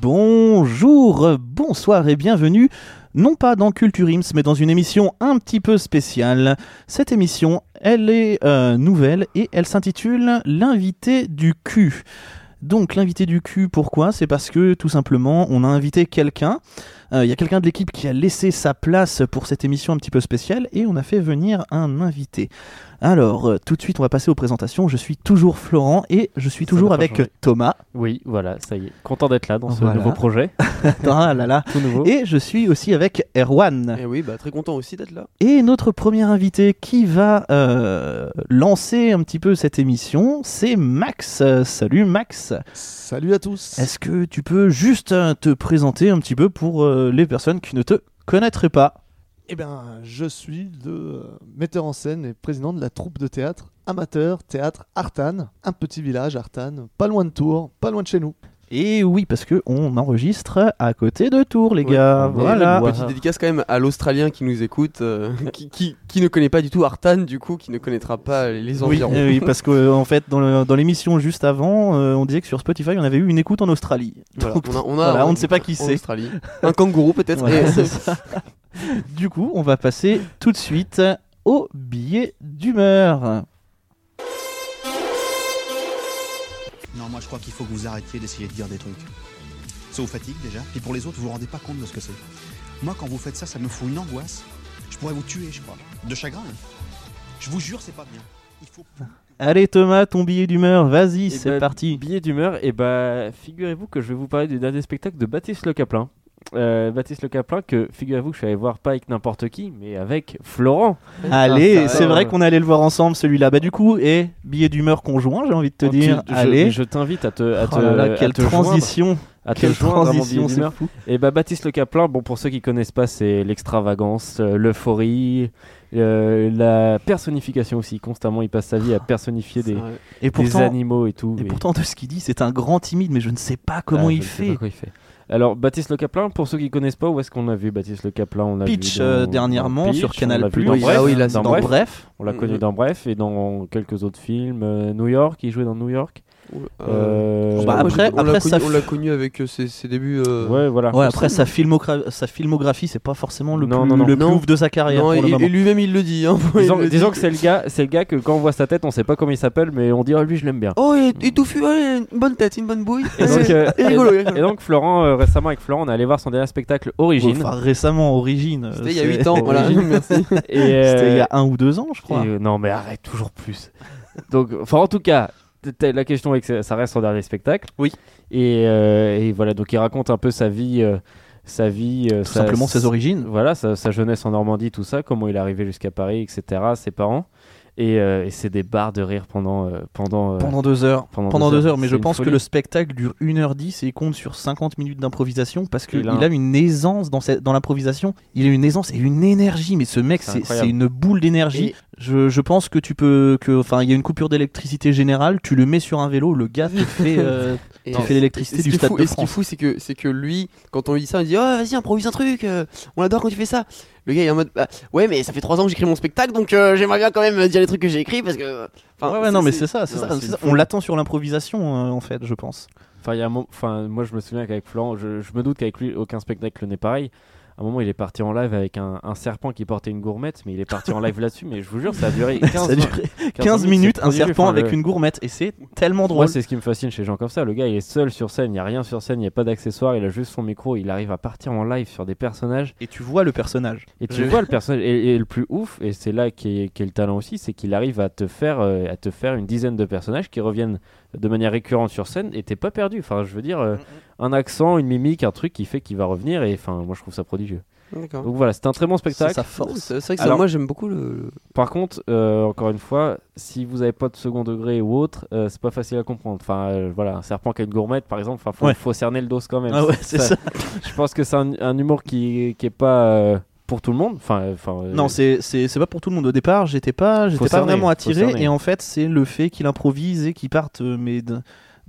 Bonjour, bonsoir et bienvenue, non pas dans Culture Ims, mais dans une émission un petit peu spéciale. Cette émission, elle est euh, nouvelle et elle s'intitule L'invité du cul. Donc l'invité du cul, pourquoi? C'est parce que tout simplement, on a invité quelqu'un. Euh, Il y a quelqu'un de l'équipe qui a laissé sa place pour cette émission un petit peu spéciale et on a fait venir un invité. Alors, euh, tout de suite, on va passer aux présentations. Je suis toujours Florent et je suis toujours avec changé. Thomas. Oui, voilà, ça y est. Content d'être là dans ce Voilà. nouveau projet. Ah là là. Tout nouveau. Et je suis aussi avec Erwan. Eh oui, bah très content aussi d'être là. Et notre premier invité qui va euh, lancer un petit peu cette émission, c'est Max. Salut Max. Salut à tous. Est-ce que tu peux juste te présenter un petit peu pour euh, les personnes qui ne te connaîtraient pas Eh bien, je suis le euh, metteur en scène et président de la troupe de théâtre amateur Théâtre Artane, un petit village Artane, pas loin de Tours, pas loin de chez nous. Et oui, parce que on enregistre à côté de Tours, les Ouais. gars. Voilà. Petite dédicace quand même à l'Australien qui nous écoute, euh, qui, qui, qui ne connaît pas du tout Artan, du coup, qui ne connaîtra pas les environs. euh, oui, parce qu'en fait, dans le- dans l'émission juste avant, euh, on disait que sur Spotify, on avait eu une écoute en Australie. Voilà, Donc, on, a, on, a- voilà, on ne sait pas qui en c'est. Un kangourou peut-être. Du coup, on va passer tout de suite au billet d'humeur. Non, moi je crois qu'il faut que vous arrêtiez d'essayer de dire des trucs. Ça vous fatigue déjà, puis pour les autres, vous vous rendez pas compte de ce que c'est. Moi, quand vous faites ça, ça me fout une angoisse. Je pourrais vous tuer, je crois. De chagrin. hein. Je vous jure, c'est pas bien. Il faut. Allez Thomas, ton billet d'humeur, vas-y, Eh c'est ben, parti. Billet d'humeur, et bah figurez-vous que je vais vous parler du dernier spectacle de Baptiste Le Caplin. Euh, Baptiste Le Caplin, que figurez-vous que je suis allé voir pas avec n'importe qui, mais avec Florent. Allez, Ah, ça, c'est vrai qu'on allait le voir ensemble celui-là. Bah du coup, et billet d'humeur conjoint, j'ai envie de te Donc, dire. tu- Allez. Je, t'invite à te, à Oh là là, quelle transition, à te quelle joindre à transition, c'est fou. Et bah Baptiste Le Caplin, bon pour ceux qui connaissent pas, c'est l'extravagance, euh, l'euphorie, euh, la personnification aussi. Constamment, il passe sa vie à personnifier des. Et des animaux et tout. et et- pourtant de ce qu'il dit, c'est un grand timide, mais je ne sais pas comment Ah, il je ne sais fait. pas quoi il fait. Alors Baptiste Le Caplin, pour ceux qui connaissent pas, où est-ce qu'on a vu Baptiste Le Caplin? On l'a Pitch, vu dans- euh, dans dernièrement Pitch, sur Canal+. Oui, dans ah Bref, oui, là, c'est dans dans Bref. Bref, On l'a connu dans Bref et dans quelques autres films. Euh, New York, il jouait dans New York. Euh, bah, après- on l'a après, connu, ça on l'a connu avec euh, ses, ses débuts. euh, ouais, voilà. ouais, après sa, filmogra- sa filmographie, c'est pas forcément le Non, plus, non, non. le plus Non. ouf de sa carrière Non, pour et, et lui-même il le dit. Hein, Disons, le disons dit. que c'est le gars, c'est le gars que quand on voit sa tête, on sait pas comment il s'appelle, mais on dit oh, lui je l'aime bien. Oh, il est, il est touffu, ouais, une bonne tête, une bonne bouille. Et donc, euh, Et et donc Florent, euh, récemment avec Florent, on est allé voir son dernier spectacle Origine. Enfin, récemment, Origine. C'était il y a c'est- 8 ans, voilà. Et, C'était il y a un ou deux ans, je crois. Et, non, mais arrête, toujours plus. Donc, enfin, en tout cas, la question est que ça- reste son dernier spectacle. Oui. Et, euh, et voilà, donc il raconte un peu sa vie, euh, sa vie, euh, Tout sa- simplement ses origines. Voilà, sa, sa jeunesse en Normandie, tout ça, comment il est arrivé jusqu'à Paris, etc. Ses parents. Et, euh, et c'est des barres de rire pendant, euh, pendant, euh, Pendant deux heures. pendant Pendant deux deux heures. heures, mais je pense que le spectacle dure 1h10 et il compte sur 50 minutes d'improvisation parce qu'il Il a a, un- une aisance dans, cette- dans l'improvisation. Il a une aisance et une énergie, mais ce mec, c'est une boule d'énergie. Je, je pense que tu peux. que Enfin, il y a une coupure d'électricité générale, tu le mets sur un vélo, le gars te fait, euh, euh, fait l'électricité du Stade fou- de et ce qui est France. fou, c'est que, c'est que lui, quand on lui dit ça, on dit Oh, vas-y, improvise un truc, euh, on adore quand tu fais ça. Le gars, il est en mode Bah, Ouais, mais ça fait 3 ans que j'écris mon spectacle, donc euh, j'aimerais bien quand même dire les trucs que j'ai écrits parce que. enfin, Ouais, ouais, non, mais c'est ça, c'est ça. On l'attend sur l'improvisation, euh, en fait, je pense. Enfin, il y a un mo- enfin, moi je me souviens qu'avec Florent, je, je me doute qu'avec lui, aucun spectacle n'est pareil. Un moment, il est parti en live avec un, un serpent qui portait une gourmette, mais il est parti en live là-dessus. Mais je vous jure, ça a duré 15, Ça a duré 15 15 minutes, un serpent Enfin, avec le- une gourmette, et c'est tellement drôle. Moi, c'est ce qui me fascine chez gens comme ça. Le gars, il est seul sur scène, il n'y a rien sur scène, il n'y a pas d'accessoires, il a juste son micro, il arrive à partir en live sur des personnages. Et tu vois le personnage. Et tu Je- vois le personnage. Et, et le plus ouf, et c'est là qu'est est le talent aussi, c'est qu'il arrive à te, faire, euh, à te faire une dizaine de personnages qui reviennent de manière récurrente sur scène et t'es pas perdu. Enfin, je veux dire, euh, un accent, une mimique, un truc qui fait qu'il va revenir. Et enfin, moi, je trouve ça prodigieux. Donc voilà, c'est un très bon C'est spectacle. sa Ouais, force. C'est c'est vrai que ça, moi j'aime beaucoup le. Par contre, euh, encore une fois, si vous avez pas de second degré ou autre, euh, c'est pas facile à comprendre. Enfin, euh, voilà, un serpent qui a une gourmette, par exemple, enfin, faut, Ouais. faut cerner le dos quand même. Ah ouais, c'est ça. Je pense que c'est un, un humour qui, qui est pas euh, pour tout le monde. Enfin, enfin, euh, Non, c'est c'est c'est pas pour tout le monde. Au départ, j'étais pas j'étais pas cerner, vraiment faut attiré cerner. et en fait, c'est le fait qu'il improvise et qu'il parte mais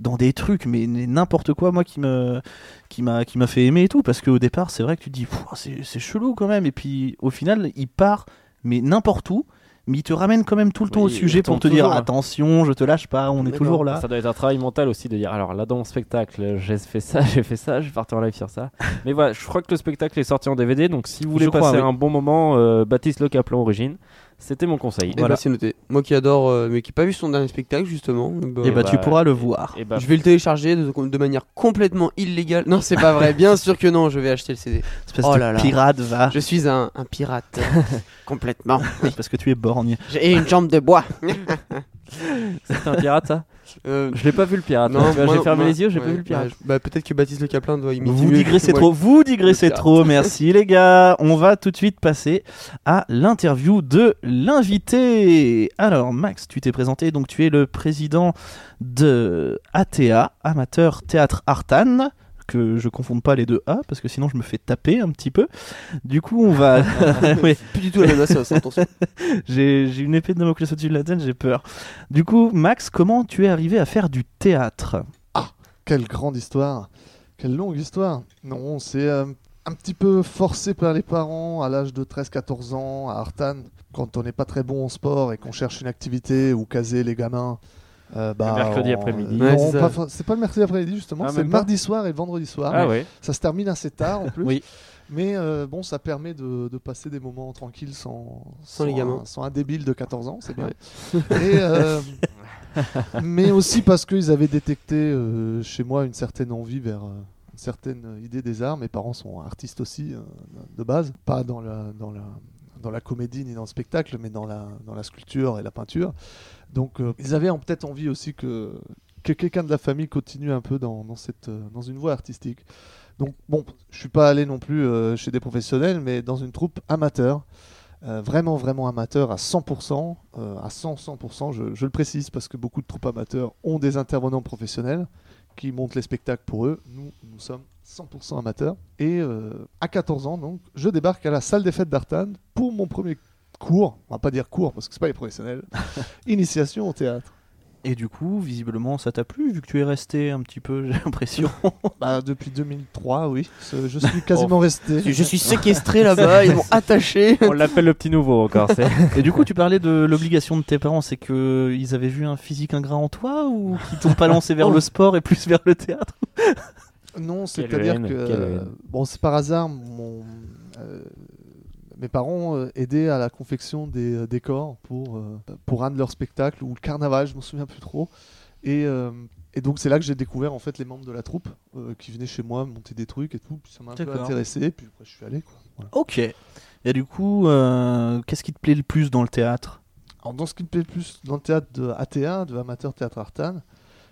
dans des trucs mais n'importe quoi moi qui me qui m'a qui m'a fait aimer et tout parce qu'au départ, c'est vrai que tu te dis c'est c'est chelou quand même et puis au final, il part mais n'importe où mais il te ramène quand même tout le temps Oui, au sujet pour te dire toujours. attention, je te lâche pas, on est toujours là. Ça doit être un travail mental aussi de dire alors là dans mon spectacle j'ai fait ça, j'ai fait ça, je vais partir en live sur ça. Mais voilà, je crois que le spectacle est sorti en DVD donc si vous voulez Je crois, passer oui. un bon moment, euh, Baptiste Le Caplan Origine, c'était mon conseil. Eh bah, c'est noté. Moi qui adore, euh, mais qui n'a pas vu son dernier spectacle justement. bah, Et bah, tu bah, pourras le voir. Et bah, je vais le télécharger de, de manière complètement illégale. Non, c'est pas vrai. Bien sûr que non. Je vais acheter le CD. Espèce Oh de là là. pirate, va. Je suis un, un pirate complètement. Parce que tu es borgne. J'ai une jambe de bois. c'est un pirate ça? Euh, Je l'ai pas vu le pirate. non, j'ai fermé moi- les yeux, j'ai pas vu le pirate. bah, bah, peut-être que Baptiste Le Caplin doit imiter. Vous digressez trop, vous digressez trop, merci les gars. On va tout de suite passer à l'interview de l'invité. Alors Max, tu t'es présenté, donc tu es le président de ATA, Amateur Théâtre Artan, que je confonde pas les deux A, parce que sinon je me fais taper un petit peu. Du coup on va... Ouais, Plus du tout la même sauce, attention. j'ai j'ai une épée de Damoclès au-dessus de la tête, j'ai peur. Du coup Max, comment tu es arrivé à faire du théâtre? Quelle grande histoire, quelle longue histoire. Non, c'est euh, un petit peu forcé par les parents à l'âge de 13-14 ans à Artan, quand on n'est pas très bon en sport et qu'on cherche une activité où caser les gamins. Euh, bah, mercredi on- après-midi. Ouais, c'est ça. pas fa- c'est pas le mercredi après-midi justement, Ah, c'est le mardi soir et le vendredi soir. Ah ouais. Ça se termine assez tard en plus. Oui. Mais euh, bon, ça permet de, de passer des moments tranquilles sans, Sans les gamins. Un, sans un débile de 14 ans, c'est bien. Et, euh, mais aussi parce qu'ils avaient détecté euh, chez moi une certaine envie vers euh, une certaine idée des arts. Mes parents sont artistes aussi euh, de base, pas dans la, dans, la, dans la comédie ni dans le spectacle, mais dans la, dans la sculpture et la peinture. Donc euh, ils avaient en- peut-être envie aussi que, que quelqu'un de la famille continue un peu dans, cette, euh, une voie artistique. Donc bon, je suis pas allé non plus euh, chez des professionnels, mais dans une troupe amateur. vraiment, vraiment amateur à 100%, euh, à 100, 100%, je, le précise parce que beaucoup de troupes amateurs ont des intervenants professionnels qui montent les spectacles pour eux. Nous, nous sommes 100% amateurs. Et à 14 ans, donc, je débarque à la salle des fêtes d'Artane pour mon premier cours, on va pas dire cours parce que c'est pas les professionnels, initiation au théâtre. Et du coup, visiblement, ça t'a plu, vu que tu es resté un petit peu, j'ai l'impression. Bah, depuis 2003, oui, je suis quasiment resté. Je suis séquestré là-bas, ils m'ont attaché. On l'appelle le petit nouveau encore. Et du coup, tu parlais de l'obligation de tes parents, c'est que ils avaient vu un physique ingrat en toi ou qu'ils t'ont pas lancé vers le sport et plus vers le théâtre? Non, c'est-à-dire que quelle euh, bon, c'est par hasard mon euh, mes parents euh, aidaient à la confection des euh, décors pour euh, pour un de leurs spectacles ou le carnaval, je me souviens plus trop. Et et donc c'est là que j'ai découvert en fait les membres de la troupe qui venaient chez moi monter des trucs et tout. Puis ça m'a un peu D'accord. intéressé. Puis après je suis allé quoi. Voilà. Ok. Et du coup, qu'est-ce qui te plaît le plus dans le théâtre? Alors, dans ce qui me plaît le plus dans le théâtre de ATA, de Amateur Théâtre Artane,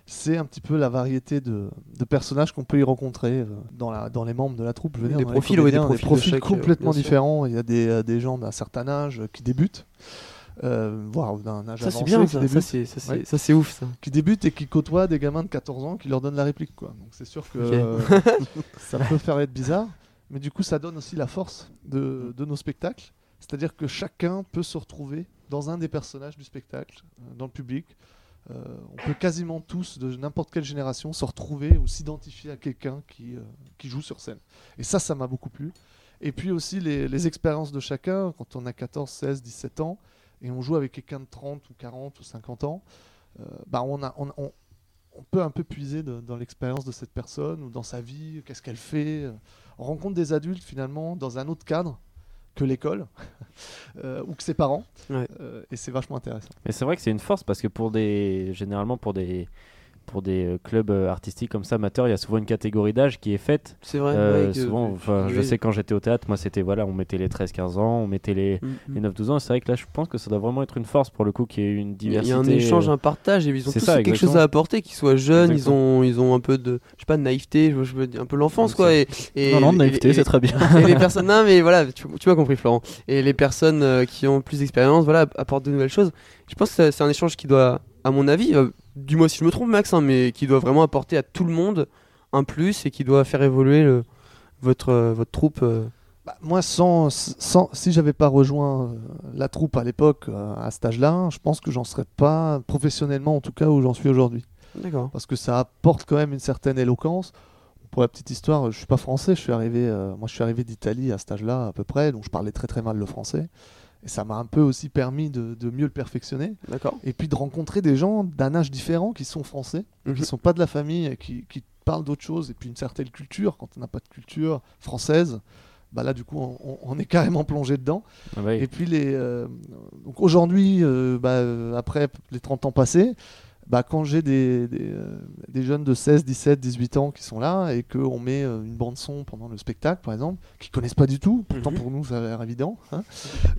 c'est un petit peu la variété de, de personnages qu'on peut y rencontrer euh, dans, la, dans les membres de la troupe. Je veux Des profils, des chaque, euh, complètement différents. Il y a des, euh, des gens d'un certain âge qui débutent, euh, voire d'un âge Ça avancé bien, qui, ça, c'est ça, c'est- Ouais. ça, c'est ouf ça. qui débutent et qui côtoient des gamins de 14 ans qui leur donnent la réplique. Quoi. Donc c'est sûr que euh, ça peut faire être bizarre, mais du coup ça donne aussi la force de, de nos spectacles. C'est-à-dire que chacun peut se retrouver dans un des personnages du spectacle, dans le public. Euh, on peut quasiment tous, de n'importe quelle génération, se retrouver ou s'identifier à quelqu'un qui, euh, qui joue sur scène. Et ça, ça m'a beaucoup plu. Et puis aussi les, les expériences de chacun, quand on a 14, 16, 17 ans, et on joue avec quelqu'un de 30 ou 40 ou 50 ans, euh, bah on, a, on, on- peut un peu puiser dans l'expérience de cette personne ou dans sa vie, qu'est-ce qu'elle fait. On rencontre des adultes finalement dans un autre cadre que l'école euh, ou que ses parents. Ouais. Euh, et c'est vachement intéressant. Mais c'est vrai que c'est une force parce que pour des, généralement pour des, pour des euh, clubs euh, artistiques comme ça, amateurs, il y a souvent une catégorie d'âge qui est faite. C'est vrai. Euh, ouais, souvent, enfin, je sais quand j'étais au théâtre, moi c'était voilà, on mettait les 13-15 ans, on mettait les, Mm, mm. les 9-12 ans. C'est vrai que là, je pense que ça doit vraiment être une force pour le coup qu'il y ait une Il diversité. y a un échange, euh, un partage, et ils ont tous ça, quelque chose à apporter, qu'ils soient jeunes, ils ont, ils ont un peu de, je sais pas, de naïveté, je, veux dire, un peu l'enfance quoi. Et, et, Non, non, de et- naïveté, et- c'est très bien. et les personnes, non mais voilà, tu, tu m'as compris Florent. Et les personnes euh, qui ont plus d'expérience, voilà, apportent de nouvelles choses. Je pense que c'est- c'est un échange qui doit, à mon avis, euh, dis-moi si je me trompe Max, hein, mais qui doit vraiment apporter à tout le monde un plus et qui doit faire évoluer le, votre, euh, votre troupe. euh. Bah, moi, sans, sans, si j'avais pas rejoint euh, la troupe à l'époque, à cet âge-là, je pense que j'en serais pas professionnellement, en tout cas, où j'en suis aujourd'hui. D'accord. Parce que ça apporte quand même une certaine éloquence. Pour la petite histoire, je suis pas français, je suis arrivé, euh, moi je suis arrivé d'Italie à cet âge-là à peu près, donc je parlais très très mal le français. Et ça m'a un peu aussi permis de, de mieux le perfectionner. D'accord. Et puis de rencontrer des gens d'un âge différent qui sont français, qui Mhm. sont pas de la famille, qui, qui parlent d'autre chose. Et puis une certaine culture, quand on n'a pas de culture française, bah là du coup on, est carrément plongé dedans. Ah bah oui. Et puis les, euh, donc aujourd'hui, euh, bah, euh, après les 30 ans passés, bah, quand j'ai des, des, euh, des jeunes de 16, 17, 18 ans qui sont là et qu'on met euh, une bande son pendant le spectacle par exemple, qui connaissent pas du tout, pourtant Mhm. pour nous ça a l'air évident, hein,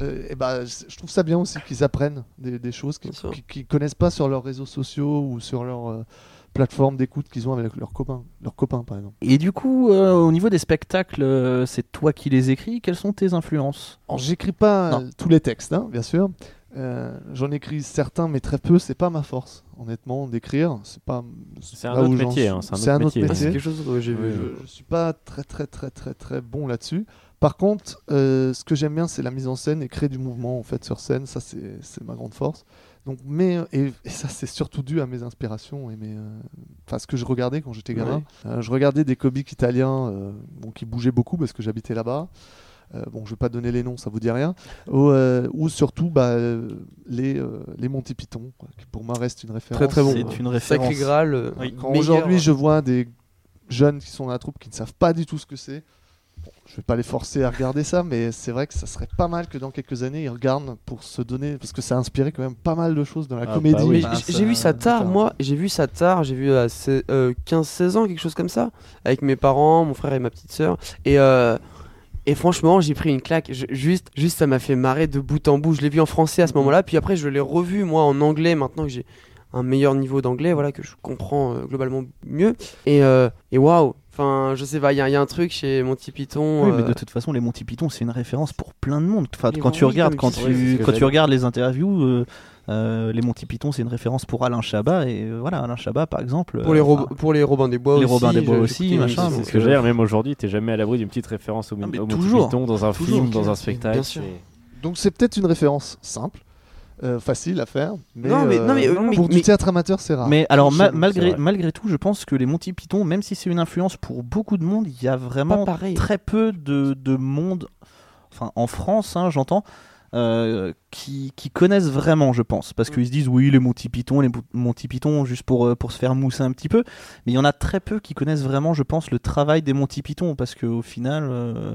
euh, et bah, je trouve ça bien aussi qu'ils apprennent des, des choses qu'ils qui connaissent pas sur leurs réseaux sociaux ou sur leur euh, plateforme d'écoute qu'ils ont avec leurs copains, leurs copains par exemple. Et du coup, euh, au niveau des spectacles, euh, c'est toi qui les écris. Quelles sont tes influences? J'écris pas Non. tous les textes, hein, bien sûr. Euh, J'en écris certains, mais très peu. C'est pas ma force, honnêtement, d'écrire. C'est pas. C'est un là où autre métier, hein, c'est un C'est autre un autre métier. C'est quelque chose que j'ai Oui, vu. oui. Je, je suis pas très très très très très bon là-dessus. Par contre, euh, ce que j'aime bien, c'est la mise en scène et créer du mouvement en fait sur scène. Ça, c'est c'est ma grande force. Donc, mais et, et ça, c'est surtout dû à mes inspirations et mes, euh, enfin, ce que je regardais quand j'étais gamin. Euh, je regardais des comiques italiens euh, bon, qui bougeaient beaucoup parce que j'habitais là-bas. Euh, bon, je vais pas donner les noms, ça vous dit rien. Ou, euh, ou surtout bah, euh, les, euh, les Monty Python, quoi, qui pour moi restent une référence. Très très bon. C'est une référence. Sacré Graal. euh, Oui. Quand aujourd'hui je vois des jeunes qui sont dans la troupe qui ne savent pas du tout ce que c'est, bon, je vais pas les forcer à regarder ça, mais c'est vrai que ça serait pas mal que dans quelques années ils regardent pour se donner, parce que ça a inspiré quand même pas mal de choses dans la Ah, comédie. bah oui. Bah, j'ai vu ça tard, moi. J'ai vu ça tard. J'ai vu à euh, 15-16 ans, quelque chose comme ça. Avec mes parents, mon frère et ma petite sœur. Et, euh, et franchement, j'ai pris une claque. Je- juste, juste, ça m'a fait marrer de bout en bout. Je l'ai vu en français à ce moment-là. Puis après, je l'ai revu, moi, en anglais, maintenant que j'ai un meilleur niveau d'anglais, voilà, que je comprends euh, globalement mieux. Et, euh, et waouh! Enfin, je sais pas, il y, a- il y a un truc chez Monty Python. Oui, mais euh, de toute façon, les Monty Python, c'est une référence pour plein de monde. Enfin, quand tu regardes, quand tu, quand tu regardes les interviews, euh, euh, les Monty Python, c'est une référence pour Alain Chabat. Et euh, voilà, Alain Chabat, par exemple. pour, les euh, Rob- enfin, pour les Robins des Bois Les aussi. Robins des Bois aussi, machin, C'est ce que euh, j'ai dire, même aujourd'hui, t'es jamais à l'abri d'une petite référence au, Ah, Monty toujours. Python, dans un Toujours, film, dans un spectacle. bien sûr. c'est- Donc c'est peut-être une référence simple, euh, facile à faire, mais, Non, mais- non, mais, euh, euh, pour mais- du théâtre amateur c'est rare. Mais alors, ma- malgré, malgré tout, je pense que les Monty Python, même si c'est une influence pour beaucoup de monde, il y a vraiment très peu de, de monde, enfin en France, hein, j'entends, euh, qui, qui connaissent vraiment, je pense. Parce Mm. qu'ils se disent, oui, les Monty Python, les Mo- Monty Python, juste pour, euh, pour se faire mousser un petit peu. Mais il y en a très peu qui connaissent vraiment, je pense, le travail des Monty Python. Parce qu'au final, euh,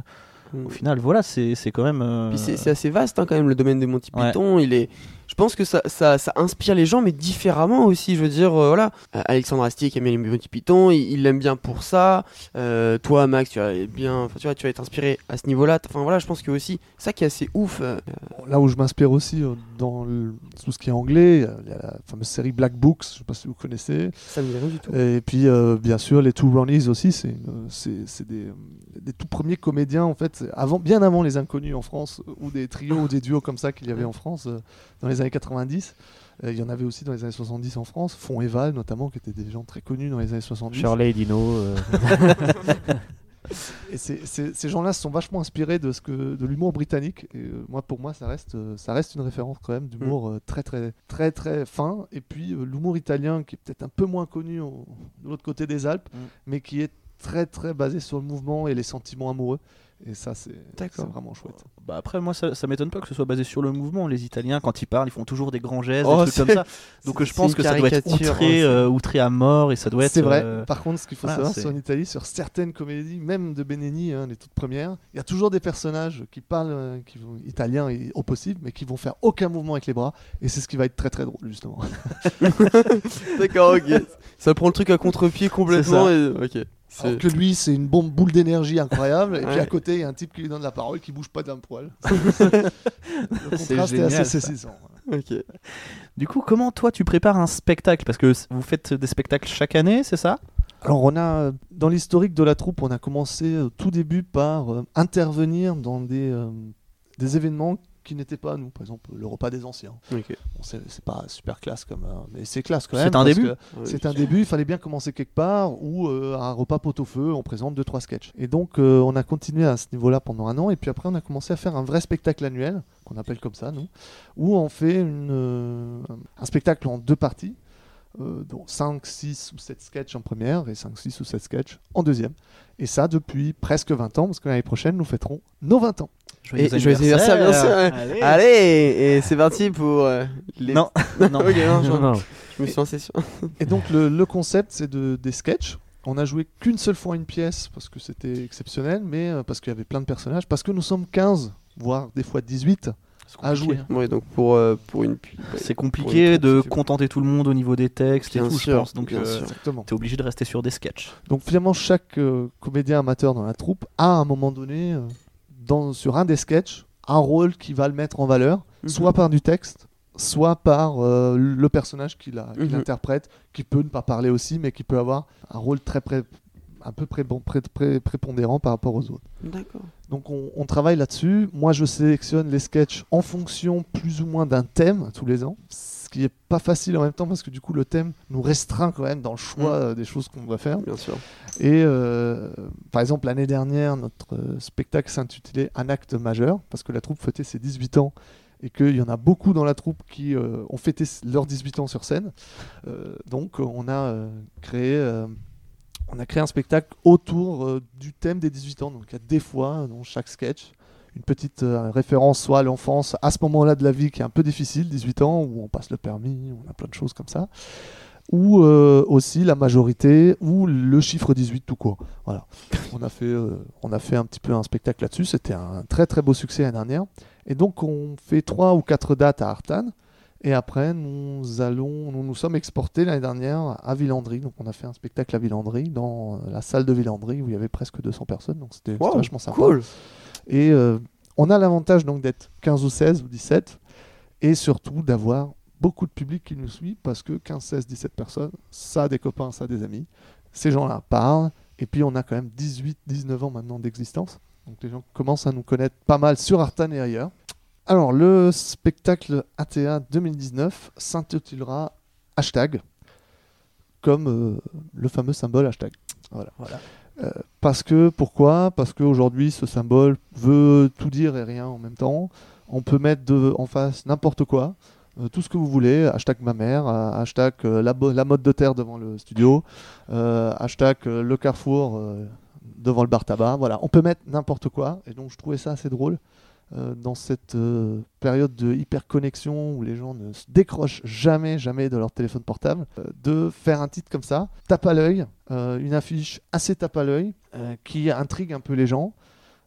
Mm. au final, voilà, c'est c'est quand même. Puis c'est assez vaste hein, quand même le domaine des Monty Ouais. Python. Il est, je pense que ça, ça, ça inspire les gens, mais différemment aussi. Je veux dire, euh, voilà, Euh, Alexandre Astier qui aime les Monty Python, il l'aime bien pour ça. Euh, toi, Max, tu vas bien, tu vois, tu vas être inspiré à ce niveau-là. Enfin voilà, je pense que aussi ça qui est assez ouf. euh, là où je m'inspire aussi dans le- tout ce qui est anglais, il y a la fameuse série Black Books, je sais pas si vous connaissez. ça me dit rien du tout. Et puis, bien sûr, les Two Ronnies aussi, c'est des, des tout premiers comédiens, en fait, avant, bien avant les Inconnus en France, ou des trios ou des duos comme ça qu'il y avait en France dans les années 90. Euh, Il y en avait aussi dans les années 70 en France, Font et Val notamment, qui étaient des gens très connus dans les années 70. Shirley et Dino. euh, Et c'est- ces gens-là se sont vachement inspirés de, ce que, de l'humour britannique. Et euh, moi, pour moi, ça reste, euh, ça reste une référence quand même d'humour euh, très, très, très, très fin. Et puis euh, l'humour italien, qui est peut-être un peu moins connu au- de l'autre côté des Alpes, Mm. mais qui est très, très basé sur le mouvement et les sentiments amoureux. Et ça, c'est vraiment chouette. Bah après, moi, ça, ça m'étonne pas que ce soit basé sur le mouvement. Les Italiens, quand ils parlent, ils font toujours des grands gestes, Oh, des trucs comme ça. Donc je pense que ça doit être outré, hein, euh, outré à mort et ça doit être. C'est vrai. euh, Par contre, ce qu'il faut voilà, savoir, c'est- c'est en Italie, sur certaines comédies, même de Benigni, hein, les toutes premières, il y a toujours des personnages qui parlent euh, qui vont, italien et au possible, mais qui vont faire aucun mouvement avec les bras. Et c'est ce qui va être très très drôle, justement. D'accord, ok. ça prend le truc à contre-pied complètement. Et... Ok. Alors que lui, c'est une bombe boule d'énergie incroyable, et puis à côté, il y a un type qui lui donne la parole qui bouge pas d'un poil. le contraste est, assez saisissant. Ok. Du coup, comment toi tu prépares un spectacle? Parce que vous faites des spectacles chaque année, c'est ça? Alors, on a, dans l'historique de la troupe, on a commencé au tout début par euh, intervenir dans des, euh, des événements qui n'étaient pas à nous. Par exemple, le repas des anciens. Ok. Bon, c'est c'est pas super classe comme. euh, mais c'est classe quand C'est même. un parce début. C'est un début, il fallait bien commencer quelque part, ou euh, un repas pot-au-feu, on présente deux trois sketchs. Et donc euh, on a continué à ce niveau-là pendant un an, et puis après on a commencé à faire un vrai spectacle annuel, qu'on appelle comme ça, nous, où on fait une, un spectacle en deux parties, euh, dont 5, 6 ou 7 sketchs en première, et 5, 6 ou 7 sketchs en deuxième. Et ça depuis presque 20 ans, parce que l'année prochaine nous fêterons nos 20 ans. Joyeux Et anniversaire, bien sûr. Allez. Allez, et c'est parti pour euh, les. Non, non. Ok, non, je, Non, non. je me suis lancé sur. Et donc le, le concept c'est de, des sketchs. On a joué qu'une seule fois une pièce parce que c'était exceptionnel, mais euh, parce qu'il y avait plein de personnages, parce que nous sommes 15, voire des fois 18 à jouer. Ouais, donc pour, euh, pour une. pu- ouais, C'est pour compliqué une de contenter tout le monde au niveau des textes et Bien tout, je sûr, pense. Donc, euh, t'es obligé de rester sur des sketchs. Donc finalement, chaque euh, comédien amateur dans la troupe a à un moment donné, euh, dans, sur un des sketchs, un rôle qui va le mettre en valeur, Mhm. soit par du texte, soit par euh, le personnage qu'il a- qu'il Mhm. interprète, qui peut ne pas parler aussi, mais qui peut avoir un rôle très pré- un peu pré- bon, pré- pré- prépondérant par rapport aux autres. D'accord. Donc on, on travaille là-dessus. Moi, je sélectionne les sketchs en fonction plus ou moins d'un thème tous les ans, ce qui est pas facile en même temps parce que du coup le thème nous restreint quand même dans le choix Mhm. euh, des choses qu'on doit faire. Bien sûr. Et euh, par exemple, l'année dernière, notre euh, spectacle s'intitulait Un acte majeur, parce que la troupe fêtait ses 18 ans et qu'il y en a beaucoup dans la troupe qui euh, ont fêté leurs 18 ans sur scène. Euh, donc, on a, créé, on a créé un spectacle autour euh, du thème des 18 ans. Donc, il y a des fois, dans chaque sketch, une petite euh, référence soit à l'enfance, à ce moment-là de la vie qui est un peu difficile, 18 ans, où on passe le permis, on a plein de choses comme ça ou euh, aussi la majorité ou le chiffre 18 tout court. Voilà. On a fait euh, on a fait un petit peu un spectacle là-dessus, c'était un très très beau succès l'année dernière. Et donc on fait trois ou quatre dates à Artane et après nous allons nous nous sommes exportés l'année dernière à Villandry. Donc on a fait un spectacle à Villandry dans euh, la salle de Villandry où il y avait presque 200 personnes donc c'était c'était Wow, vachement sympa. Cool. Et euh, on a l'avantage donc d'être 15 ou 16 ou 17 et surtout d'avoir beaucoup de public qui nous suit parce que 15, 16, 17 personnes, ça a des copains, ça a des amis. Ces gens-là parlent et puis on a quand même 18, 19 ans maintenant d'existence. Donc les gens commencent à nous connaître pas mal sur Artan et ailleurs. Alors le spectacle ATA 2019 s'intitulera Hashtag comme euh, le fameux symbole hashtag. Voilà. Euh, parce que, pourquoi? Parce qu'aujourd'hui, ce symbole veut tout dire et rien en même temps. On peut mettre de, en face n'importe quoi, euh, tout ce que vous voulez. Hashtag ma mère, hashtag la, la mode de terre devant le studio, hashtag le carrefour devant le bar tabac. Voilà, on peut mettre n'importe quoi. Et donc, je trouvais ça assez drôle. Euh, dans cette euh, période de hyper connexion où les gens ne se décrochent jamais, jamais de leur téléphone portable, euh, de faire un titre comme ça, tape à l'œil, une affiche assez tape à l'œil, qui intrigue un peu les gens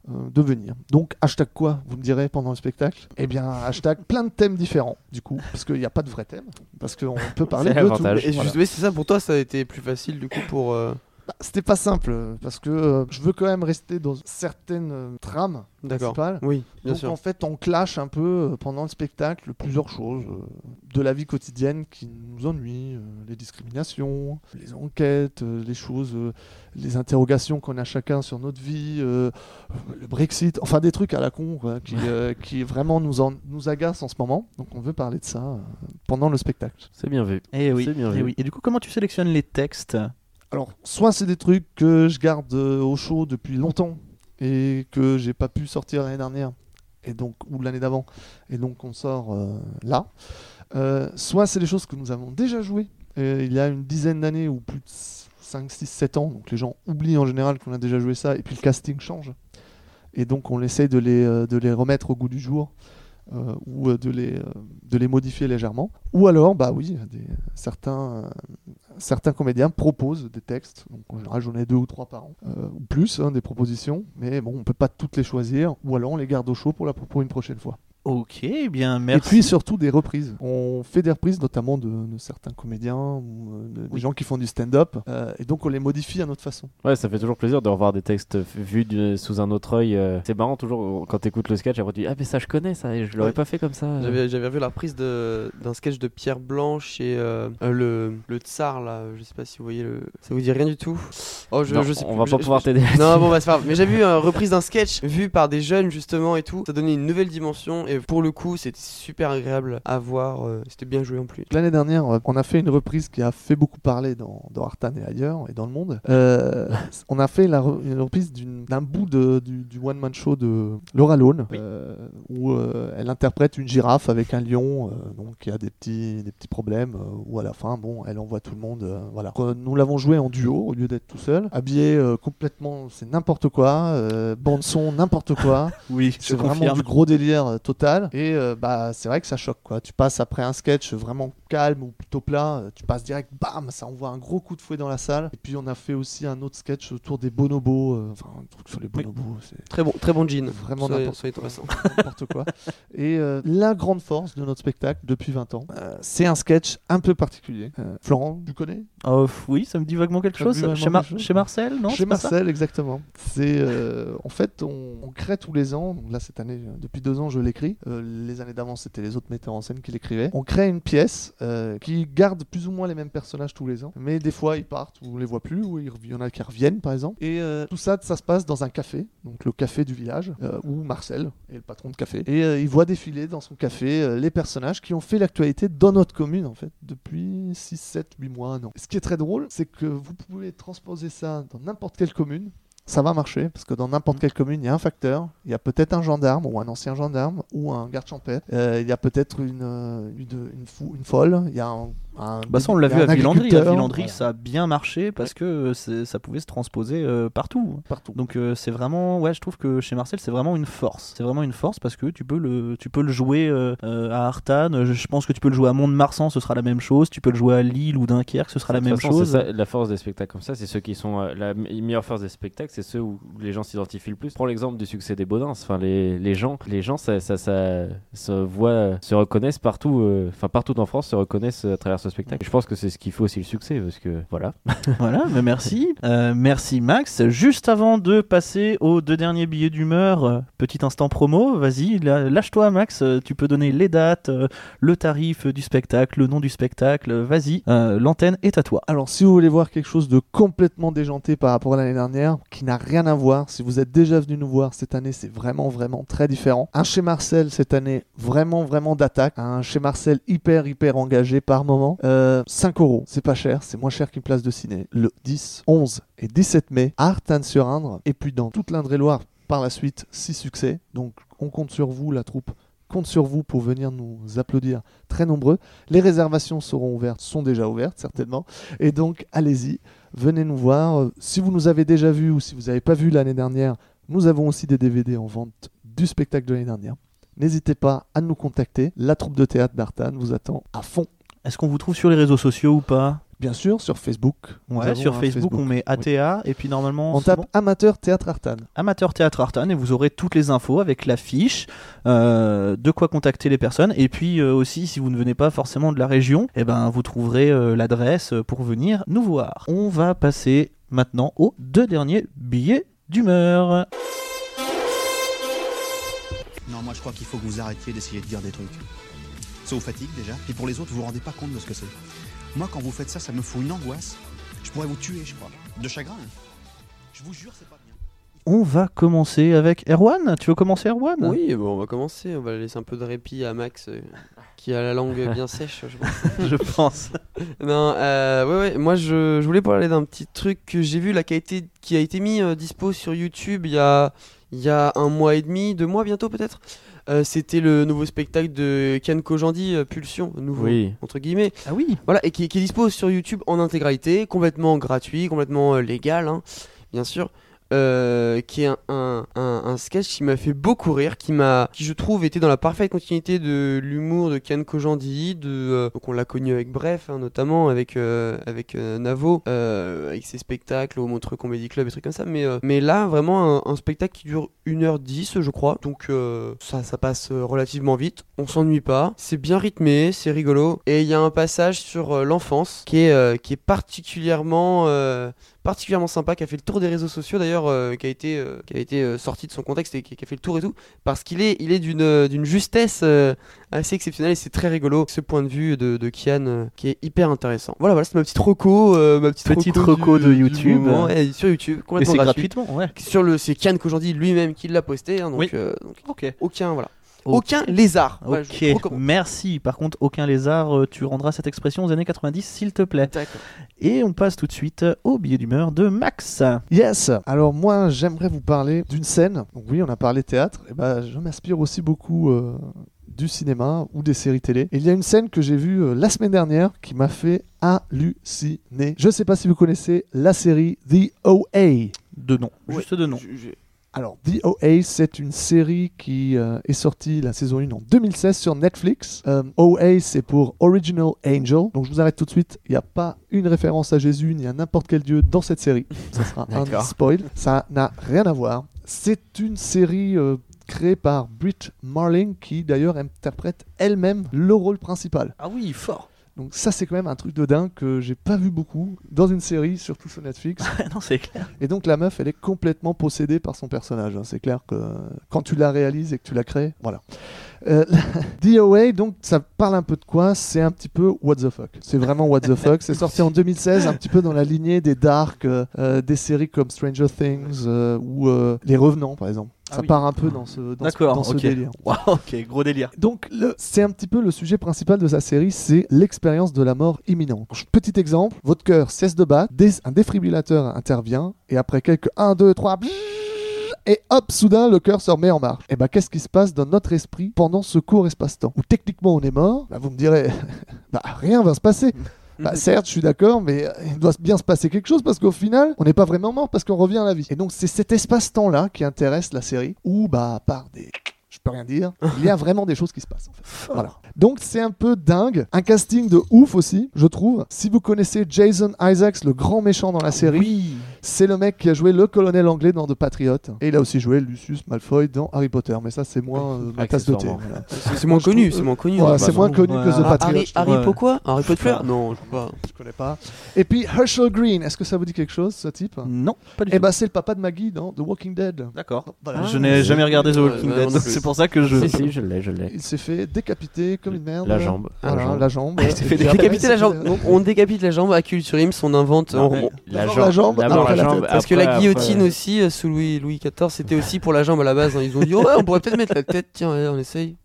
de venir. Donc, hashtag quoi, vous me direz, pendant le spectacle? Eh bien, hashtag plein de thèmes différents, du coup, parce qu'il n'y a pas de vrai thème, parce qu'on peut parler de tout. Et Voilà. c'est ça, pour toi, ça a été plus facile du coup pour. euh, Bah, C'était pas simple, parce que euh, je veux quand même rester dans certaines euh, trames D'accord. principales. Oui, bien Donc sûr. en fait, on clash un peu euh, pendant le spectacle plusieurs choses euh, de la vie quotidienne qui nous ennuient, euh, les discriminations, les enquêtes, euh, les choses, euh, les interrogations qu'on a chacun sur notre vie, euh, le Brexit, enfin des trucs à la con quoi, qui, euh, qui vraiment nous, en- nous agacent en ce moment. Donc on veut parler de ça euh, pendant le spectacle. C'est bien vu. Et oui. C'est bien eh vu. oui. Et du coup, comment tu sélectionnes les textes? Alors, soit c'est des trucs que je garde euh, au chaud depuis longtemps et que j'ai pas pu sortir l'année dernière et donc ou l'année d'avant et donc on sort euh, là. Euh, soit c'est des choses que nous avons déjà jouées il y a une dizaine d'années ou plus de 5, 6, 7 ans. Donc les gens oublient en général qu'on a déjà joué ça et puis le casting change. Et donc on essaye de les, de les remettre au goût du jour euh, ou euh, de les, euh, de les modifier légèrement. Ou alors, bah oui, certains, certains comédiens proposent des textes. Donc en général, j'en ai deux ou trois par an, ou plus, hein, des propositions. Mais bon, on peut pas toutes les choisir. Ou alors on les garde au chaud pour, la, pour une prochaine fois. Ok, bien merci. Et puis surtout des reprises. On fait des reprises notamment de, de certains comédiens ou euh, de- des Oui. gens qui font du stand-up. euh, et donc on les modifie à notre façon. Ouais, ça fait toujours plaisir de revoir des textes vus du- sous un autre œil. euh. C'est marrant toujours quand t'écoutes le sketch, après tu dis Ah, mais ça je connais ça, et je l'aurais Ouais. pas fait comme ça. J'avais, j'avais vu la reprise de, d'un sketch de Pierre Blanche et euh, le, le tsar là, je sais pas si vous voyez le. Ça vous dit rien du tout Oh, je, Non, je sais on plus. va pas je- pouvoir je- t'aider. Non, bon, bah c'est pas grave. Mais j'ai vu une reprise d'un sketch vu par des jeunes justement et tout. Ça donnait une nouvelle dimension et pour le coup, c'était super agréable à voir. euh, C'était bien joué en plus. L'année dernière, euh, on a fait une reprise qui a fait beaucoup parler dans, dans Artan et ailleurs et dans le monde. Euh, on a fait la re- une reprise d'un bout de- du, du one-man show de Laura Lone, Oui. euh, où euh, elle interprète une girafe avec un lion, euh, donc qui a des petits, des petits problèmes, euh, où à la fin, bon, elle envoie tout le monde. euh, voilà. Nous l'avons joué en duo au lieu d'être tout seul, habillé euh, complètement, c'est n'importe quoi, euh, bande son n'importe quoi. Oui, C'est vraiment confirme. du gros délire euh, Et euh, bah, c'est vrai que ça choque. Quoi. Tu passes après un sketch vraiment calme ou plutôt plat, euh, tu passes direct, bam, ça envoie un gros coup de fouet dans la salle. Et puis on a fait aussi un autre sketch autour des bonobos. euh, Enfin, un truc sur les bonobos. C'est Très bon, très bon jean. vraiment n'importe quoi. Et euh, la grande force de notre spectacle depuis 20 ans, c'est un sketch un peu particulier. Florent, tu connais? Oh, oui, ça me dit vaguement quelque Ça chose. vaguement Chez, Mar- quelque chose. chez Marcel, non Chez Marcel, exactement. C'est en fait, on, on crée tous les ans. Donc là, cette année, depuis deux ans, je l'écris. Euh, les années d'avant, c'était les autres metteurs en scène qui l'écrivaient. On crée une pièce euh, qui garde plus ou moins les mêmes personnages tous les ans, mais des fois ils partent ou on les voit plus, ou il y en a qui reviennent, par exemple. Et euh, tout ça, ça se passe dans un café, donc le café du village, où Marcel est le patron de café. Et il voit défiler dans son café les personnages qui ont fait l'actualité dans notre commune, en fait, depuis 6, 7, 8 mois, un an. Ce qui est très drôle, c'est que vous pouvez transposer ça dans n'importe quelle commune. Ça va marcher parce que dans n'importe quelle commune, il y a un facteur, il y a peut-être un gendarme ou un ancien gendarme ou un garde champêtre, Euh, il y a peut-être une, euh, une, une, fou- une folle, il y a un. un- Bah ça on l'a vu à Villandry. À. Villandry, Voilà, ça a bien marché parce que euh, ça pouvait se transposer euh, partout. partout. Donc euh, c'est vraiment, ouais, je trouve que chez Marcel c'est vraiment une force. C'est vraiment une force parce que tu peux le, tu peux le jouer à Artane. Je je pense que tu peux le jouer à Mont-de-Marsan, ce sera la même chose. Tu peux le jouer à Lille ou Dunkerque, ce sera la De même façon, chose. ça, la force des spectacles comme ça, c'est ceux qui sont euh, la me- meilleure force des spectacles, c'est ceux où les gens s'identifient le plus. Prends l'exemple du succès des Baudins. Enfin, les, les gens, les gens, ça, ça, ça se voit, se reconnaissent partout. euh, Enfin, partout en France, se reconnaissent à travers ce spectacle. Je pense que c'est ce qui fait aussi le succès, parce que voilà. Voilà, mais merci. Euh, merci Max. Juste avant de passer aux deux derniers billets d'humeur, euh, petit instant promo, vas-y, lâche-toi Max, tu peux donner les dates, le tarif du spectacle, le nom du spectacle, vas-y, euh, l'antenne est à toi. Alors, si vous voulez voir quelque chose de complètement déjanté par rapport à l'année dernière, qui n'a rien à voir, si vous êtes déjà venu nous voir cette année, c'est vraiment, vraiment très différent. Un chez Marcel cette année, vraiment, vraiment d'attaque. Un chez Marcel hyper, hyper engagé par moment. Euh, 5 euros, c'est pas cher, c'est moins cher qu'une place de ciné. Le 10, 11 et 17 mai, à Artanne-sur-Indre, et puis dans toute l'Indre-et-Loire par la suite, 6 succès. Donc, on compte sur vous, la troupe compte sur vous pour venir nous applaudir très nombreux. Les réservations seront ouvertes, sont déjà ouvertes certainement. Et donc, allez-y, venez nous voir. Si vous nous avez déjà vus ou si vous n'avez pas vu l'année dernière, nous avons aussi des DVD en vente du spectacle de l'année dernière. N'hésitez pas à nous contacter. La troupe de théâtre d'Artane vous attend à fond. Est-ce qu'on vous trouve sur les réseaux sociaux ou pas? Bien sûr, sur Facebook. Ouais, sur Facebook, on met ATA et puis normalement On tape bon Amateur Théâtre Artane. Amateur Théâtre Artane et vous aurez toutes les infos avec l'affiche, euh, de quoi contacter les personnes et puis euh, aussi si vous ne venez pas forcément de la région, eh ben vous trouverez euh, l'adresse pour venir nous voir. On va passer maintenant aux deux derniers billets d'humeur. Non, moi je crois qu'il faut que vous arrêtiez d'essayer de dire des trucs. Ça vous fatigue déjà, et pour les autres, vous vous rendez pas compte de ce que c'est. Moi, quand vous faites ça, ça me fout une angoisse. Je pourrais vous tuer, je crois. De chagrin. hein. Je vous jure, c'est pas bien. On va commencer avec Erwan. Tu veux commencer Erwan? Oui, bon, on va commencer. On va laisser un peu de répit à Max, euh, qui a la langue bien sèche. Je pense. je pense. non, euh, ouais, ouais. Moi, je, je voulais parler d'un petit truc que j'ai vu là, qui a été, qui a été mis euh, dispo sur YouTube il y a, il y a un mois et demi, deux mois bientôt peut-être. Euh, C'était le nouveau spectacle de Ken Kojandi, euh, Pulsion, nouveau Oui. entre guillemets. Ah oui. Voilà, et qui, qui est dispo sur YouTube en intégralité, complètement gratuit, complètement euh, légal, hein, bien sûr. Euh, qui est un, un, un- sketch qui m'a fait beaucoup rire, qui m'a, qui je trouve était dans la parfaite continuité de l'humour de Ken Kojandi, de, euh, donc on l'a connu avec Bref, hein, notamment avec euh, avec euh, Navo, euh, avec ses spectacles au Montreux Comedy Club et trucs comme ça, mais euh, mais là vraiment un, spectacle qui dure 1h10 je crois, donc ça ça passe relativement vite, on s'ennuie pas, c'est bien rythmé, c'est rigolo, et il y a un passage sur l'enfance qui est qui est particulièrement particulièrement sympa, qui a fait le tour des réseaux sociaux d'ailleurs, euh, qui a été, euh, qui a été euh, sorti de son contexte et qui, qui a fait le tour et tout, parce qu'il est, il est d'une, d'une justesse assez exceptionnelle et c'est très rigolo ce point de vue de, de Kian qui est hyper intéressant. Voilà, voilà, c'est ma petite reco, ma petite, Petite reco, reco du- de YouTube. moment, ouais, sur YouTube, Et complètement c'est gratuit. gratuitement, ouais. Sur le, c'est Kian qu'aujourd'hui lui-même qui l'a posté, hein, donc, Oui. euh, donc aucun, voilà. Aucun lézard. Ouais, Ok, merci. Par contre, aucun lézard, euh, tu rendras cette expression aux années 90, s'il te plaît. Et on passe tout de suite au billet d'humeur de Max. Yes Alors moi, j'aimerais vous parler d'une scène. Donc oui, on a parlé théâtre. Et ben, je m'inspire aussi beaucoup euh, du cinéma ou des séries télé. Et il y a une scène que j'ai vue euh, la semaine dernière qui m'a fait halluciner. Je sais pas si vous connaissez la série The OA. De nom, Ouais. juste de nom. Alors, The OA, c'est une série qui euh, est sortie la saison 1 en 2016 sur Netflix. Euh, OA, c'est pour Original Angel. Donc, je vous arrête tout de suite. Il n'y a pas une référence à Jésus ni à n'importe quel dieu dans cette série. Ça sera un spoil. Ça n'a rien à voir. C'est une série euh, créée par Britt Marling qui, d'ailleurs, interprète elle-même le rôle principal. Ah oui, fort. Donc, ça, c'est quand même un truc de dingue que j'ai pas vu beaucoup dans une série, surtout sur Netflix. non, c'est clair. Et donc la meuf, elle est complètement possédée par son personnage. hein. C'est clair que quand tu la réalises et que tu la crées, voilà. Euh, DOA, donc ça parle un peu de quoi? C'est un petit peu what the fuck. C'est vraiment what the fuck. C'est sorti en 2016, un petit peu dans la lignée des dark, euh, euh, des séries comme Stranger Things euh, ou Les Revenants par exemple. Ah ça oui. part un peu dans ce, dans ce, dans délire. Wow, ok, gros délire. Donc, c'est un petit peu le sujet principal de sa série, c'est l'expérience de la mort imminente. Petit exemple, votre cœur cesse de battre, un défibrillateur intervient, et après quelques 1, 2, 3, et hop, soudain, le cœur se remet en marche. Et bah, qu'est-ce qui se passe dans notre esprit pendant ce court espace-temps Où techniquement on est mort, bah, vous me direz, bah, rien va se passer. Bah, certes, je suis d'accord, mais euh, il doit bien se passer quelque chose parce qu'au final, on n'est pas vraiment mort parce qu'on revient à la vie. Et donc, c'est cet espace-temps-là qui intéresse la série où, bah, à part des. Je peux rien dire, il y a vraiment des choses qui se passent. en fait. Voilà. Donc, c'est un peu dingue. Un casting de ouf aussi, je trouve. Si vous connaissez Jason Isaacs, le grand méchant dans la série, Oui. C'est le mec qui a joué le colonel anglais dans The Patriot. Et il a aussi joué Lucius Malfoy dans Harry Potter. Mais ça, c'est moins euh, ma tasse de thé. Voilà. C'est moins connu, c'est moins connu. Ouais, c'est Bah, moins connu que. The Ah, Patriot. Harry, trouve. Harry Ouais. Po quoi Harry Potter. Non, je. Je connais pas. Et puis Herschel Green, est-ce que ça vous dit quelque chose, ce type? Non, pas du Eh tout. ben, c'est le papa de Maggie dans The Walking Dead. D'accord. Voilà. je n'ai jamais regardé The Walking Dead, donc c'est pour ça que je. Si, si, je l'ai, je l'ai. Il s'est fait décapiter comme une merde. La jambe. Voilà, La jambe. Il s'est fait décapiter la jambe. On décapite la jambe à Culture Ims, on invente. La jambe, la jambe, la la jambe, tête. Parce que la guillotine après- aussi, euh, sous Louis, Louis XIV, c'était aussi pour la jambe à la base. hein. Ils ont dit, ouais, on pourrait peut-être mettre la tête, tiens, on essaye.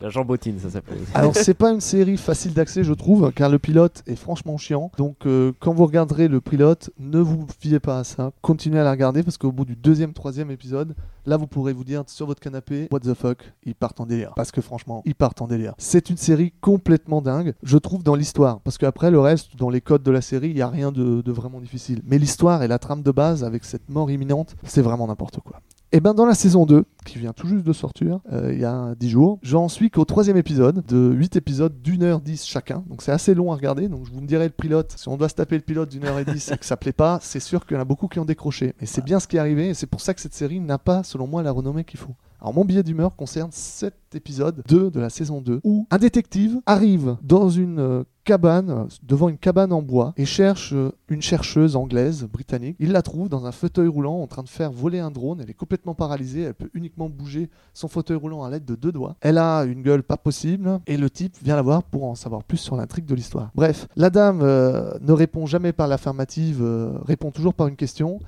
La jambotine, ça s'appelle. Alors c'est pas une série facile d'accès je trouve car le pilote est franchement chiant. Donc euh, quand vous regarderez le pilote ne vous fiez pas à ça. Continuez à la regarder parce qu'au bout du deuxième troisième épisode là vous pourrez vous dire sur votre canapé what the fuck? Ils partent en délire. Parce que franchement ils partent en délire. C'est une série complètement dingue je trouve dans l'histoire. Parce qu'après le reste dans les codes de la série il y a rien de vraiment difficile. Mais l'histoire et la trame de base avec cette mort imminente c'est vraiment n'importe quoi et ben dans la saison 2, qui vient tout juste de sortir, euh, il y a 10 jours, j'en suis qu'au troisième épisode, de 8 épisodes d'une heure 10 chacun. Donc c'est assez long à regarder, donc je vous me dirai le pilote, si on doit se taper le pilote d'une heure et 10 et que ça plaît pas, c'est sûr qu'il y en a beaucoup qui ont décroché. Et c'est bien ce qui est arrivé, et c'est pour ça que cette série n'a pas, selon moi, la renommée qu'il faut. Alors mon billet d'humeur concerne cet épisode 2 de la saison 2, où un détective arrive dans une euh, cabane, euh, devant une cabane en bois, et cherche euh, une chercheuse anglaise, britannique. Il la trouve dans un fauteuil roulant en train de faire voler un drone. Elle est complètement paralysée, elle peut uniquement bouger son fauteuil roulant à l'aide de deux doigts. Elle a une gueule pas possible, et le type vient la voir pour en savoir plus sur l'intrigue de l'histoire. Bref, la dame ne répond jamais par l'affirmative, répond toujours par une question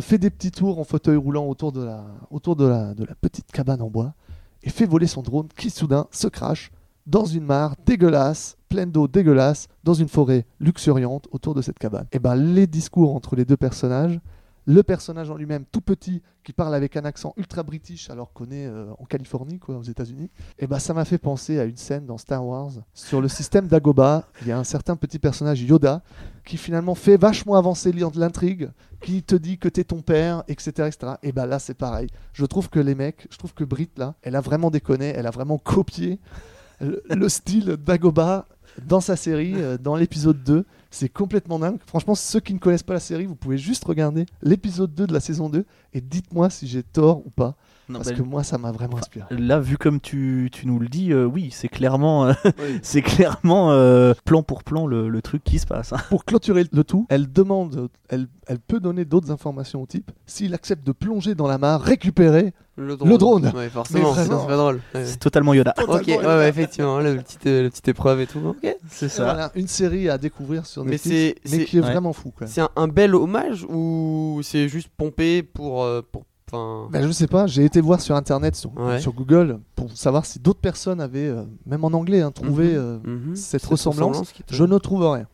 fait des petits tours en fauteuil roulant autour de la, autour de la, de la petite cabane en bois et fait voler son drone qui soudain se crache dans une mare dégueulasse, pleine d'eau dégueulasse, dans une forêt luxuriante autour de cette cabane. Et ben les discours entre les deux personnages, le personnage en lui-même tout petit qui parle avec un accent ultra british alors qu'on est euh, en Californie quoi aux États-Unis, et ben ça m'a fait penser à une scène dans Star Wars sur le système d'Agoba. Il y a un certain petit personnage Yoda qui finalement fait vachement avancer l'intrigue, qui te dit que t'es ton père, etc., etc. Et ben là c'est pareil. Je trouve que les mecs, je trouve que Brit là, elle a vraiment déconné, elle a vraiment copié le, le style d'Agoba dans sa série, euh, dans l'épisode 2. C'est complètement dingue. Franchement, ceux qui ne connaissent pas la série, vous pouvez juste regarder l'épisode 2 de la saison 2 et dites-moi si j'ai tort ou pas. Non, parce bah, que moi, ça m'a vraiment inspiré. Là, vu comme tu, tu nous le dis, euh, oui, c'est clairement, euh, Oui. c'est clairement euh, plan pour plan le, le truc qui se passe. hein. Pour clôturer le tout, elle demande, elle, elle peut donner d'autres informations au type s'il accepte de plonger dans la mare, récupérer. Le Le drone. Ouais, forcément, Mais c'est très drôle. Ouais. C'est totalement Yoda. Ok, ouais, ouais, effectivement, la petite, la petite épreuve et tout. Ok. C'est voilà, une série à découvrir sur Mais Netflix, c'est- mais c'est- qui est ouais. vraiment fou. C'est un, un bel hommage ou c'est juste pompé pour. euh, pour enfin, Ben, je sais pas, j'ai été voir sur internet, sur, Ouais. sur Google, pour savoir si d'autres personnes avaient, euh, même en anglais, hein, trouvé Mhm. euh, Mhm. cette ressemblance. te- Je ne trouve rien.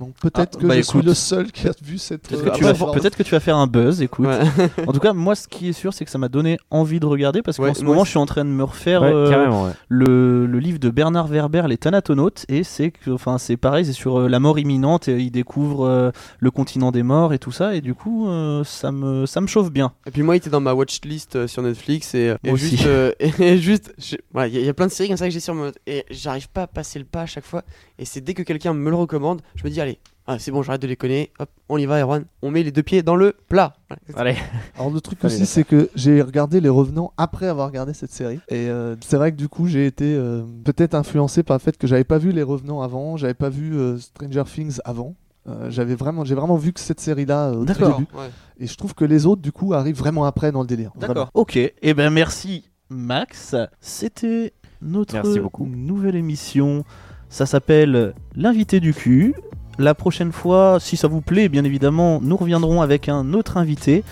Donc peut-être Ah, que bah, je écoute. suis le seul qui a vu cette. Peut-être euh, que, tu que tu vas faire un buzz, écoute. Ouais. En tout cas, moi, ce qui est sûr, c'est que ça m'a donné envie de regarder parce qu'en Ouais, ce moi moment, je suis en train de me refaire Ouais, euh, le, le livre de Bernard Werber, Les Thanatonautes, et c'est enfin, c'est pareil, c'est sur euh, la mort imminente. Et il découvre euh, le continent des morts et tout ça, et du coup, euh, ça me, ça me chauffe bien. Et puis moi, il était dans ma watchlist euh, sur Netflix et, et juste, euh, et juste, il y, y a plein de séries comme ça que j'ai sur mon et j'arrive pas à passer le pas à chaque fois. Et c'est dès que quelqu'un me le recommande, je me dis allez, ah, c'est bon, j'arrête de déconner, hop, on y va, Erwan, on met les deux pieds dans le plat. Allez. Alors le truc Allez, aussi, c'est que j'ai regardé Les Revenants après avoir regardé cette série. Et euh, c'est vrai que du coup, j'ai été euh, peut-être influencé par le fait que j'avais pas vu Les Revenants avant, j'avais pas vu euh, Stranger Things avant. Euh, j'avais vraiment, j'ai vraiment vu que cette série-là euh, au D'accord. début. Ouais. Et je trouve que les autres, du coup, arrivent vraiment après dans le délire. Vraiment. Ok, et ben merci Max. C'était notre Merci beaucoup. nouvelle émission. Ça s'appelle L'invité du cul. La prochaine fois, si ça vous plaît, bien évidemment, nous reviendrons avec un autre invité.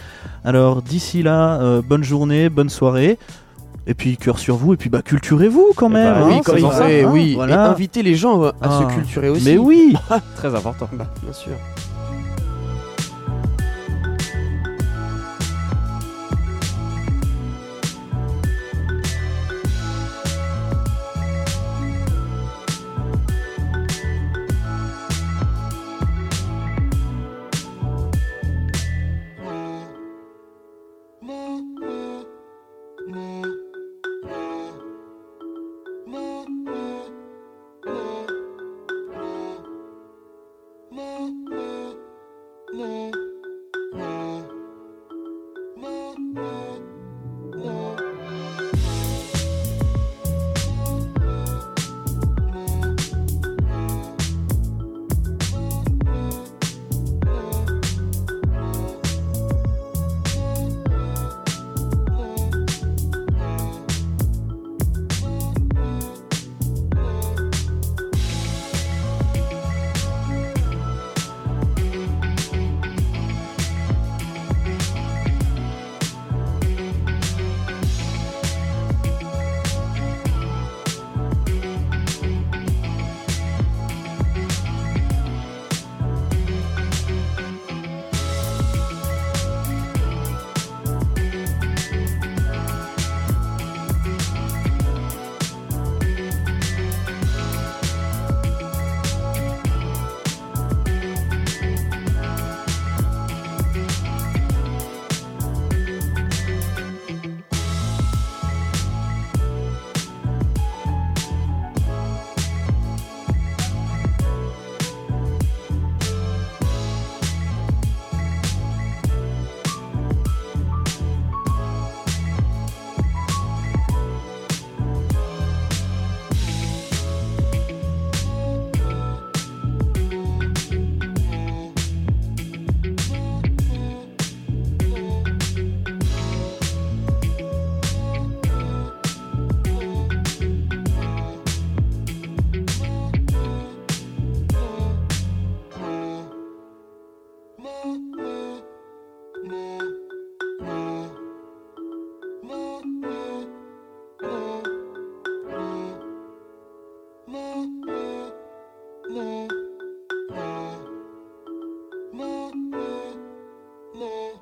Alors d'ici là, euh, bonne journée, bonne soirée. Et puis cœur sur vous, et puis bah culturez-vous quand Eh même. bah, hein, oui, comme pour ça, hein, oui, voilà. et inviter les gens à Ah. se culturer aussi. Mais oui. Très important. Bah, bien sûr. more.